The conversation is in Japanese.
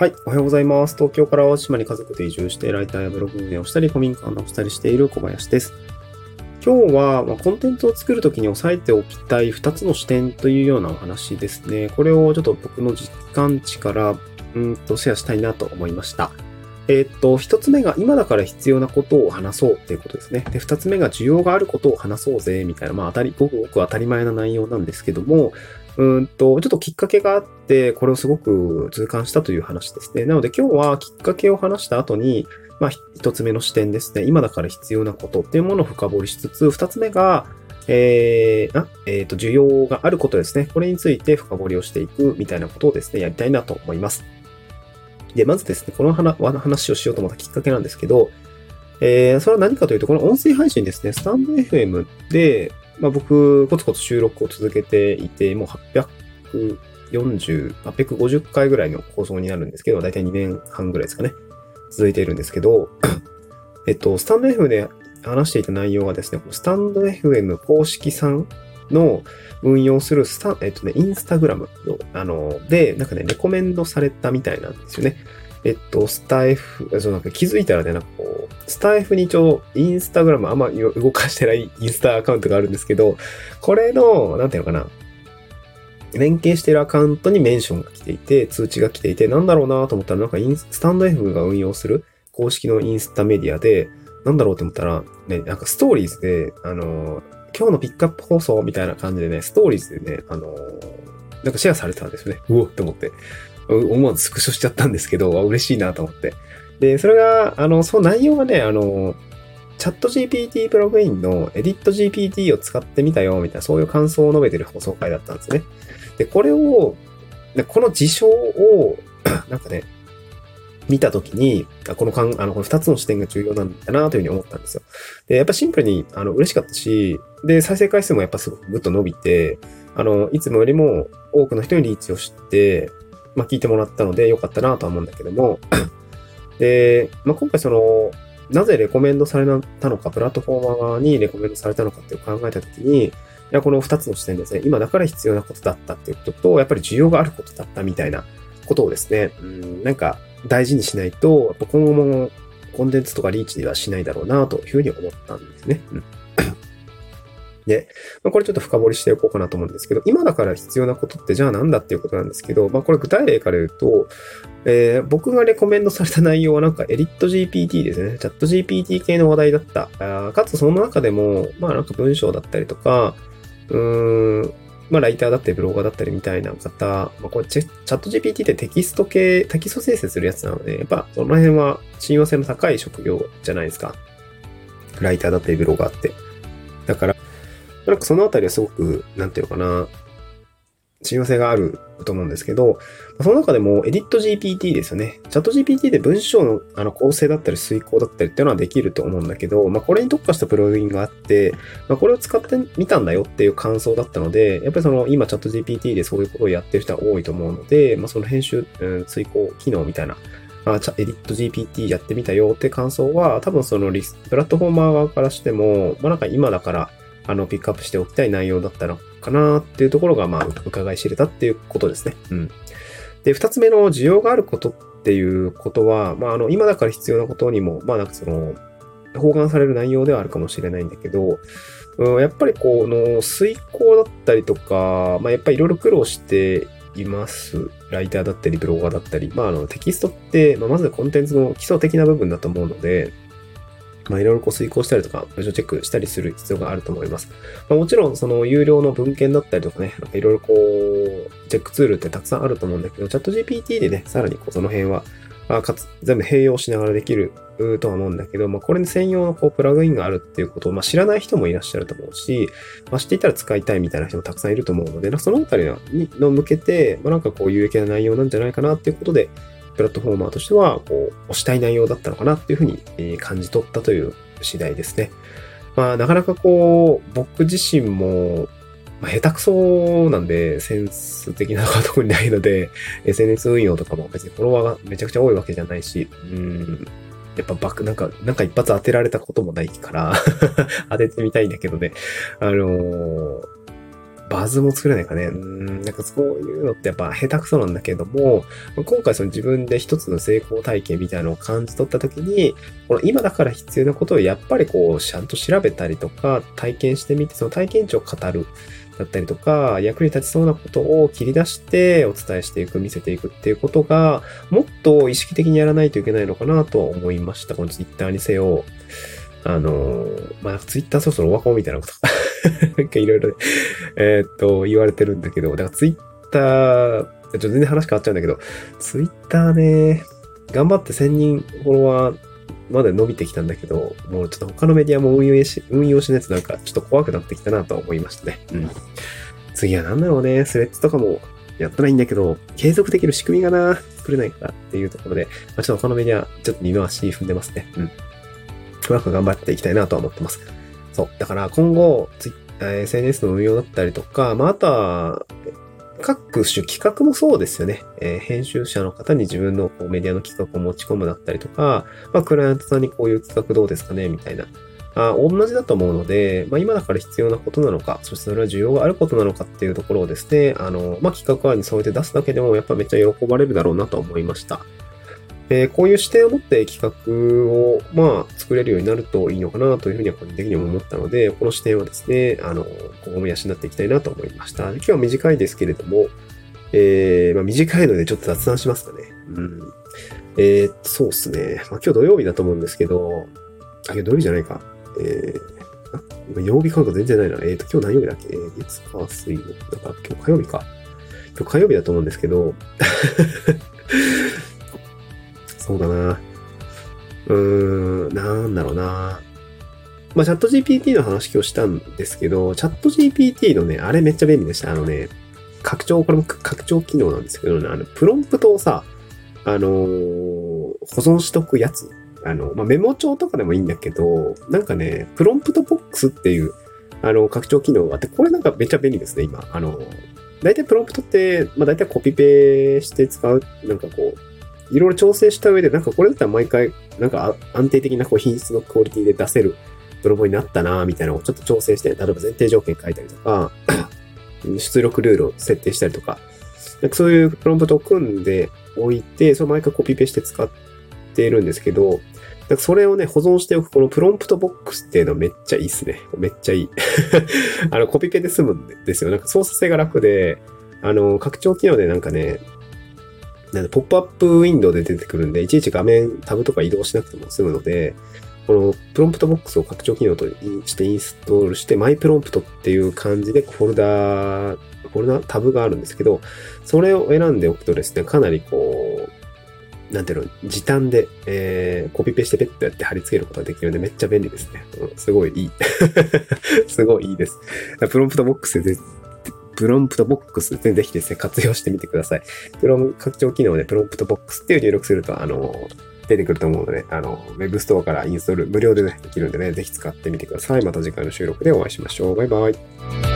はい。おはようございます。東京から淡路島に家族で移住して、ライターやブログ運営をしたり、古民家を直したりしている小林です。今日は、ま、コンテンツを作るときに押さえておきたい2つの視点というようなお話ですね。これをちょっと僕の実感値から、うんとシェアしたいなと思いました。えー、っと、1つ目が今だから必要なことを話そうっていうことですね。で、2つ目が需要があることを話そうぜ、みたいな、まあ当たり、ごくごく当たり前な内容なんですけども、うんと、ちょっときっかけがあって、これをすごく痛感したという話ですね。なので今日はきっかけを話した後に、まあ、一つ目の視点ですね。今だから必要なことっていうものを深掘りしつつ、二つ目が、えー、あ、えっ、ー、と、需要があることですね。これについて深掘りをしていくみたいなことをですね、やりたいなと思います。で、まずですね、この話をしようと思ったきっかけなんですけど、えー、それは何かというと、この音声配信ですね、スタンド FM で、まあ、僕、コツコツ収録を続けていて、もう840、850回ぐらいの放送になるんですけど、だいたい2年半ぐらいですかね。続いているんですけど、えっと、スタンド FM で話していた内容はですね、スタンド FM 公式さんの運用するスタ、えっとね、インスタグラムの、あの、で、なんかね、レコメンドされたみたいなんですよね。えっと、スタイフ、そうなんか気づいたらね、なんかこう、スタイフに一応、インスタグラムあんま動かしてないインスタアカウントがあるんですけど、これの、なんていうのかな、連携してるアカウントにメンションが来ていて、通知が来ていて、なんだろうなと思ったら、なんかインスタンド F が運用する公式のインスタメディアで、なんだろうって思ったら、ね、なんかストーリーズで、あの今日のピックアップ放送みたいな感じでね、ストーリーズでね、あのなんかシェアされてたんですよね。うおって思って。思わずスクショしちゃったんですけど、嬉しいなと思って。で、それが、あの、その内容がね、あの、チャット GPT プログインのエディット GPT を使ってみたよ、みたいな、そういう感想を述べてる放送回だったんですね。で、これを、この事象を、なんかね、見たときに、このかん、あの、この二つの視点が重要なんだなというふうに思ったんですよ。で、やっぱシンプルに、あの、嬉しかったし、で、再生回数もやっぱすごくぐっと伸びて、あの、いつもよりも多くの人にリーチをして、まあ、聞いてもらったので良かったなとは思うんだけども、で、まあ、今回その、なぜレコメンドされたのか、プラットフォーマーにレコメンドされたのかって考えたときに、いや、この二つの視点ですね、今だから必要なことだったっていうことと、やっぱり需要があることだったみたいなことをですね、うん、なんか大事にしないと、今後もコンテンツとかリーチではしないだろうなというふうに思ったんですね。うんで、まあ、これちょっと深掘りしておこうかなと思うんですけど、今だから必要なことってじゃあ何だっていうことなんですけど、まあこれ具体例から言うと、えー、僕がレコメンドされた内容はなんかエリット GPT ですね。チャット GPT 系の話題だった。あかつその中でも、まあなんか文章だったりとか、うーん、まあライターだったりブロガーだったりみたいな方、まあこれチャット GPT ってテキスト系、テキスト生成するやつなので、やっぱその辺は親和性の高い職業じゃないですか。ライターだったりブロガーって。だから、なんかそのあたりはすごく、なんていうのかな、親和性があると思うんですけど、その中でもエディット GPT ですよね。チャット GPT で文章のあの構成だったり遂行だったりっていうのはできると思うんだけど、まあ、これに特化したプログインがあって、まあ、これを使ってみたんだよっていう感想だったので、やっぱりその今チャット GPT でそういうことをやってる人は多いと思うので、まあ、その編集、うん、遂行機能みたいなあ、エディット GPT やってみたよって感想は、多分そのリス、プラットフォーマー側からしても、まあなんか今だからあの、ピックアップしておきたい内容だったのかなっていうところが、まあ、伺い知れたっていうことですね。うん。で、二つ目の需要があることっていうことは、まあ、あの、今だから必要なことにも、まあ、なんかその、包含される内容ではあるかもしれないんだけど、うん、やっぱりこの、遂行だったりとか、まあ、やっぱりいろいろ苦労しています。ライターだったり、ブロガーだったり。まあ、あの、テキストって、まあ、まずコンテンツの基礎的な部分だと思うので、まあ、いろいろこう遂行したりとか、文章チェックしたりする必要があると思います。まあ、もちろん、その有料の文献だったりとかね、なんかいろいろこう、チェックツールってたくさんあると思うんだけど、チャット GPT でね、さらにこうその辺は、あかつ、全部併用しながらできるとは思うんだけど、まあ、これに専用のこうプラグインがあるっていうことを、まあ、知らない人もいらっしゃると思うし、まあ、知っていたら使いたいみたいな人もたくさんいると思うので、そのあたりの向けて、まあ、なんかこう有益な内容なんじゃないかなっていうことで、プラットフォーマーとしては、こう、押したい内容だったのかなっていうふうに感じ取ったという次第ですね。まあ、なかなかこう、僕自身も、まあ、下手くそなんで、センス的なところにないので、SNS 運用とかも別にフォロワーがめちゃくちゃ多いわけじゃないし、うん、やっぱバック、なんか、なんか一発当てられたこともないから 当ててみたいんだけどね。あのー、バズも作れないかね。うん、なんかそういうのってやっぱ下手くそなんだけども、今回その自分で一つの成功体験みたいなのを感じ取った時に、この今だから必要なことをやっぱりこう、ちゃんと調べたりとか、体験してみて、その体験値を語る。だったりとか、役に立ちそうなことを切り出してお伝えしていく、見せていくっていうことが、もっと意識的にやらないといけないのかなと思いました。このツイッターにせよ。あのまあ、ツイッターそろそろオワコンみたいなこと なんかいろいろ、えっと、言われてるんだけど、だからツイッター、ちょっと全然話変わっちゃうんだけど、ツイッターね、頑張って1000人フォロワーまで伸びてきたんだけど、もうちょっと他のメディアも運用し、運用しないとなんかちょっと怖くなってきたなと思いましたね。うん。次は何だろうね、スレッズとかもやったらいいんだけど、継続できる仕組みがな、作れないかっていうところで、まあ、ちょっと他のメディア、ちょっと二の足踏んでますね。うん。うまく頑張っていきたいなとは思ってます。そう。だから今後、SNS の運用だったりとか、まあ、あとは、各種企画もそうですよね。えー、編集者の方に自分のこうメディアの企画を持ち込むだったりとか、まあ、クライアントさんにこういう企画どうですかねみたいな。あ同じだと思うので、まあ、今だから必要なことなのか、そしてそれは需要があることなのかっていうところをですね、あの、まあ、企画案に添えて出すだけでも、やっぱめっちゃ喜ばれるだろうなと思いました。えー、こういう視点を持って企画を、まあ、作れるようになるといいのかなというふうには個人的にも思ったので、この視点をですね、あの、今後も養っていきたいなと思いました。今日は短いですけれども、えー、まあ、短いのでちょっと雑談しますかね。うん。えー、そうっすね。まあ、今日土曜日だと思うんですけど、あ、今日土曜日じゃないか。えー、今曜日感覚全然ないな。えっ、ー、と、今日何曜日だっけ、えー、月、火、水曜日。だから今日火曜日か。今日火曜日だと思うんですけど、そうだな。うーん、なんだろうな。まあ、チャット GPT の話今日したんですけど、チャット GPT のね、あれめっちゃ便利でした。あのね、拡張、これも拡張機能なんですけどね、あの、プロンプトをさ、あのー、保存しとくやつ。あの、まあ、メモ帳とかでもいいんだけど、なんかね、プロンプトボックスっていう、あの、拡張機能があって、これなんかめっちゃ便利ですね、今。あの、大体プロンプトって、まあ、大体コピペして使う、なんかこう、いろいろ調整した上で、なんかこれだったら毎回、なんか安定的なこう品質のクオリティで出せるプロボになったなみたいなのをちょっと調整して、例えば前提条件書いたりとか、出力ルールを設定したりとか、なんかそういうプロンプトを組んでおいて、それ毎回コピペして使っているんですけど、なんかそれをね、保存しておくこのプロンプトボックスっていうのめっちゃいいっすね。めっちゃいい。あの、コピペで済むんですよ。なんか操作性が楽で、あの、拡張機能でなんかね、なんで、ポップアップウィンドウで出てくるんで、いちいち画面、タブとか移動しなくても済むので、このプロンプトボックスを拡張機能としてインストールして、マイプロンプトっていう感じでフォルダー、フォルダー、タブがあるんですけど、それを選んでおくとですね、かなりこう、なんていうの、時短で、えー、コピペしてペッとやって貼り付けることができるんで、めっちゃ便利ですね。うん、すごいいい。すごいいいです。プロンプトボックスでプロンプトボックスでぜひですね、活用してみてください。プロン、拡張機能でプロンプトボックスっていう入力すると、あの、出てくると思うので、あの、ウェブストアからインストール無料でね、できるんでね、ぜひ使ってみてください。また次回の収録でお会いしましょう。バイバイ。